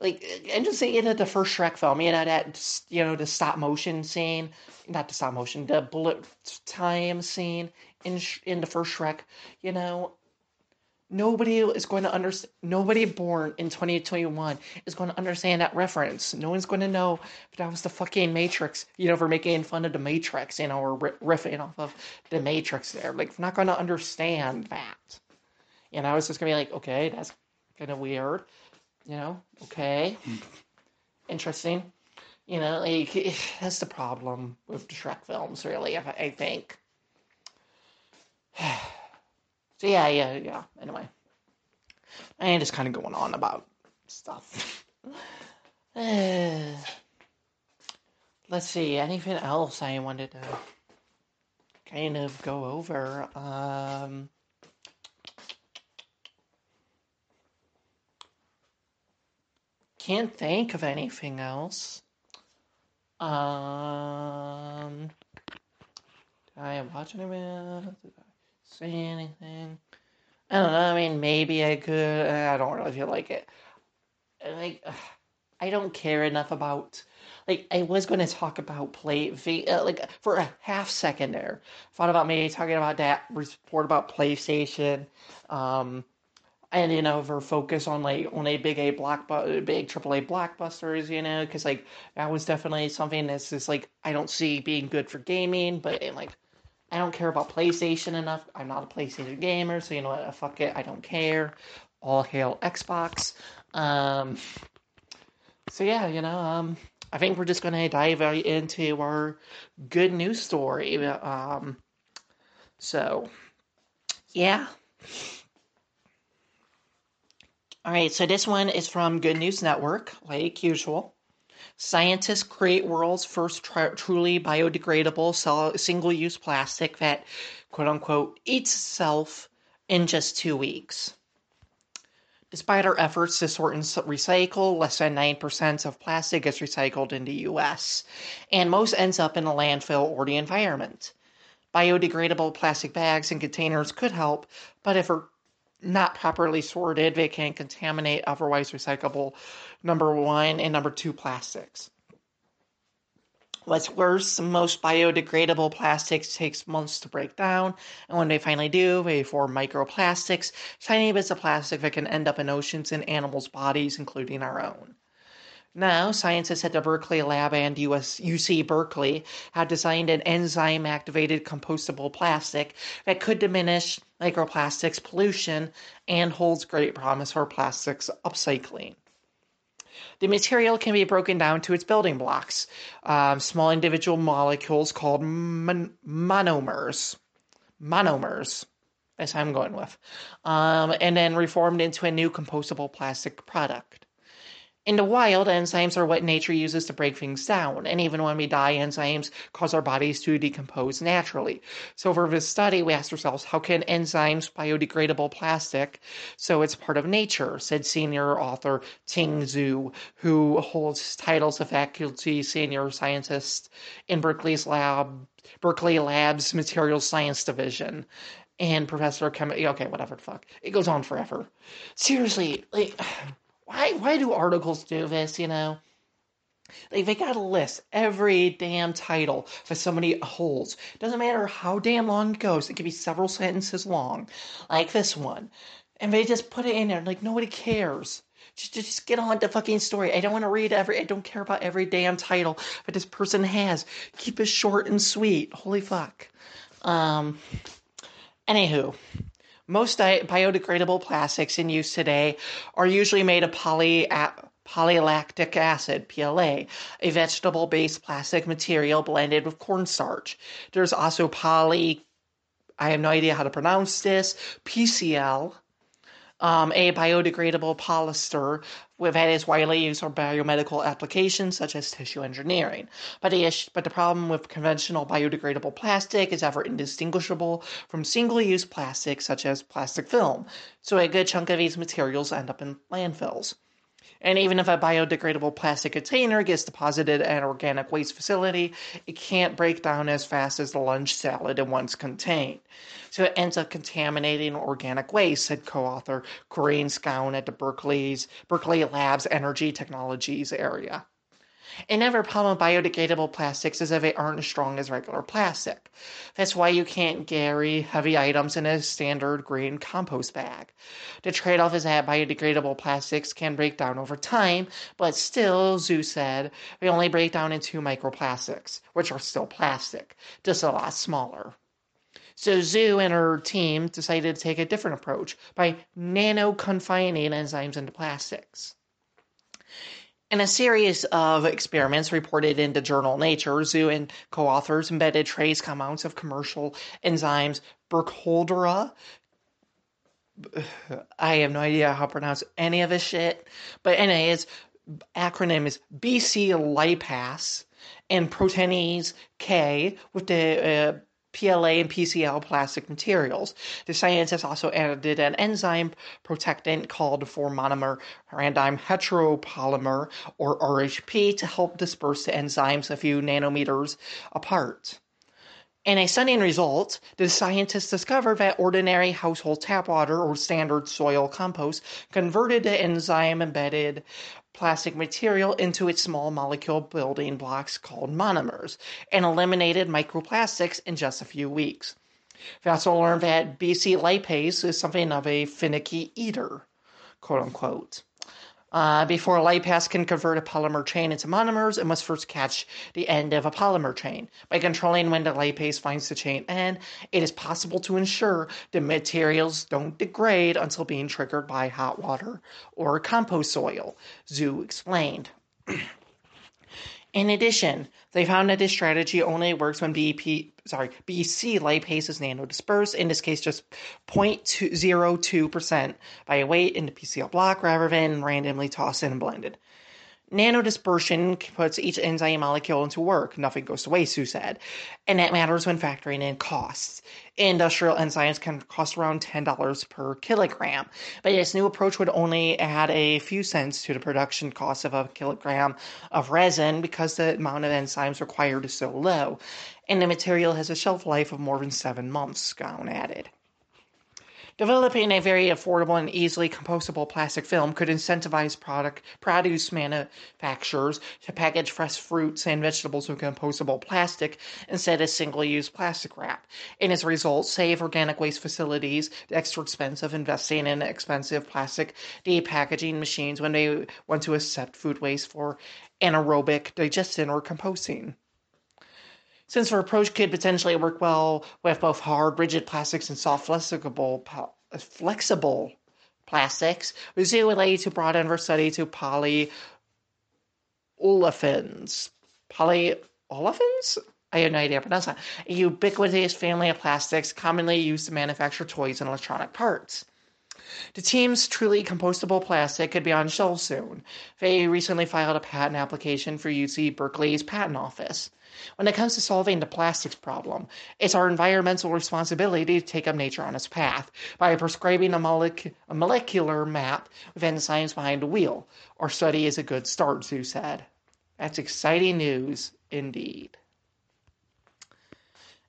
Speaker 1: Like, and just say, you know, the first Shrek film, you know, that, you know, the stop motion scene, not the stop motion, the bullet time scene in, in the first Shrek, you know, Nobody is going to understand. Nobody born in 2021 is going to understand that reference. No one's going to know that was the fucking Matrix. You know, for making fun of the Matrix, you know, or riffing off of the Matrix. There, like, we're not going to understand that. And I was just going to be like, okay, that's kind of weird. You know, okay, interesting. You know, like *sighs* that's the problem with the Shrek films, really. I think. *sighs* So yeah, yeah, yeah. Anyway, and just kind of going on about stuff. *sighs* Let's see. Anything else I wanted to kind of go over? Um, can't think of anything else. Um, did I watch anything? Say anything. I don't know. I mean, maybe I could. I don't really feel like it. Like, *sighs* I don't care enough about. Like, I was going to talk about play. Uh, like, for a half second there, thought about maybe talking about that report about PlayStation. Um, and you know, for focus on like on a big A block, big AAA blockbusters, you know, because like that was definitely something that's just like I don't see being good for gaming, but like I don't care about PlayStation enough. I'm not a PlayStation gamer, so you know what? Fuck it. I don't care. All hail Xbox. Um, so yeah, you know, um, I think we're just gonna dive right into our good news story. Um, so yeah. All right, so this one is from Good News Network, like usual. Scientists create world's first truly biodegradable single use plastic that, quote unquote, eats itself in just two weeks. Despite our efforts to sort and recycle, less than 9% of plastic gets recycled in the US, and most ends up in a landfill or the environment. Biodegradable plastic bags and containers could help, but if not properly sorted, they can contaminate otherwise recyclable number one and number two plastics. What's worse, most biodegradable plastics takes months to break down, and when they finally do, they form microplastics, tiny bits of plastic that can end up in oceans and animals' bodies, including our own. Now, scientists at the Berkeley Lab and US, UC Berkeley have designed an enzyme activated compostable plastic that could diminish microplastics pollution and holds great promise for plastics upcycling. The material can be broken down to its building blocks, um, small individual molecules called mon- monomers. Monomers. That's how I'm going with. Um, and then reformed into a new compostable plastic product. In the wild, enzymes are what nature uses to break things down, and even when we die, enzymes cause our bodies to decompose naturally. So, for this study, we asked ourselves how can enzymes biodegradable plastic so it's part of nature, said senior author Ting Xu, who holds titles of faculty senior scientist in Berkeley's lab, Berkeley Labs Materials Science Division and Professor of Chemistry. Okay, whatever fuck. It goes on forever. Seriously, like why why do articles do this, you know? Like they gotta list every damn title that somebody holds. Doesn't matter how damn long it goes, it could be several sentences long, like this one. And they just put it in there, like nobody cares. Just, just get on the fucking story. I don't want to read every. I don't care about every damn title that this person has. Keep it short and sweet. Holy fuck. Um. Anywho, most biodegradable plastics in use today are usually made of poly polylactic acid, PLA, a vegetable based plastic material blended with cornstarch. There's also poly, I have no idea how to pronounce this, PCL, um, a biodegradable polyester that is widely used for biomedical applications such as tissue engineering. But the, issue, but the problem with conventional biodegradable plastic is ever indistinguishable from single use plastic such as plastic film, so a good chunk of these materials end up in landfills. And even if a biodegradable plastic container gets deposited at an organic waste facility, it can't break down as fast as the lunch salad it once contained. So it ends up contaminating organic waste, said co-author Corinne Scown at the Berkeley's Berkeley Labs Energy Technologies area. Another problem with biodegradable plastics is that they aren't as strong as regular plastic. That's why you can't carry heavy items in a standard green compost bag. The trade off is that biodegradable plastics can break down over time, but still, Xu said, they only break down into microplastics, which are still plastic, just a lot smaller. So Xu and her team decided to take a different approach by nano confining enzymes into plastics. In a series of experiments reported in the journal Nature, Xu and co-authors embedded trace amounts of commercial enzymes Burkholderia. *sighs* I have no idea how to pronounce any of this shit, but anyway, its acronym is BC lipase and proteinase K with the uh, PLA and PCL plastic materials. The scientists also added an enzyme protectant called 4 monomer random heteropolymer, or RHP, to help disperse the enzymes a few nanometers apart. In a stunning result, the scientists discovered that ordinary household tap water or standard soil compost converted the enzyme embedded plastic material into its small molecule building blocks called monomers and eliminated microplastics in just a few weeks. We also learned that BC lipase is something of a finicky eater, quote unquote. Uh, before lipase can convert a polymer chain into monomers, it must first catch the end of a polymer chain. By controlling when the lipase finds the chain end, it is possible to ensure the materials don't degrade until being triggered by hot water or compost soil, Xu explained. *clears throat* In addition, they found that this strategy only works when BP, sorry, BC lipase is nanodispersed, in this case just 0.02% by weight in the PCL block rather than randomly tossed in and blended. Nanodispersion puts each enzyme molecule into work. Nothing goes to waste, Xu said. And that matters when factoring in costs. Industrial enzymes can cost around $10 per kilogram. But this new approach would only add a few cents to the production cost of a kilogram of resin because the amount of enzymes required is so low. And the material has a shelf life of more than seven months, Scown added. Developing a very affordable and easily compostable plastic film could incentivize product produce manufacturers to package fresh fruits and vegetables with compostable plastic instead of single-use plastic wrap, and as a result, save organic waste facilities the extra expense of investing in expensive plastic depackaging machines when they want to accept food waste for anaerobic digestion or composting. Since our approach could potentially work well with both hard, rigid plastics and soft, flexible, flexible plastics, Xu would like to broaden our study to polyolefins. Polyolefins? I have no idea how to pronounce that. A ubiquitous family of plastics commonly used to manufacture toys and electronic parts. The team's truly compostable plastic could be on shelves soon. They recently filed a patent application for UC Berkeley's patent office. When it comes to solving the plastics problem, it's our environmental responsibility to take up nature on its path by prescribing a, molec- a molecular map within the science behind the wheel. Our study is a good start, Xu said. That's exciting news indeed.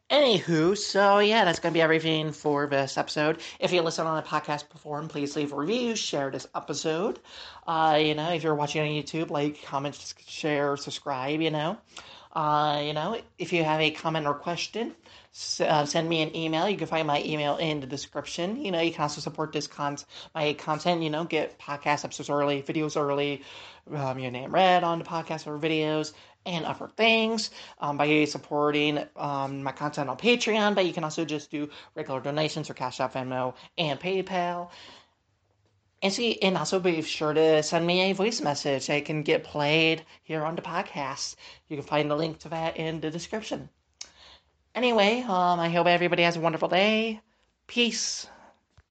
Speaker 1: Anywho, so yeah, that's going to be everything for this episode. If you listen on a podcast platform, please leave a review, share this episode. Uh, you know, if you're watching on YouTube, like, comment, share, subscribe, you know. Uh, you know, if you have a comment or question, uh, send me an email. You can find my email in the description. You know, you can also support this con my content. You know, get podcast episodes early, videos early, um, your name read on the podcast or videos, and other things um, by supporting um, my content on Patreon. But you can also just do regular donations or Cash App, Venmo, and PayPal. And see, and also be sure to send me a voice message. I can get played here on the podcast. You can find the link to that in the description. Anyway, um, I hope everybody has a wonderful day. Peace.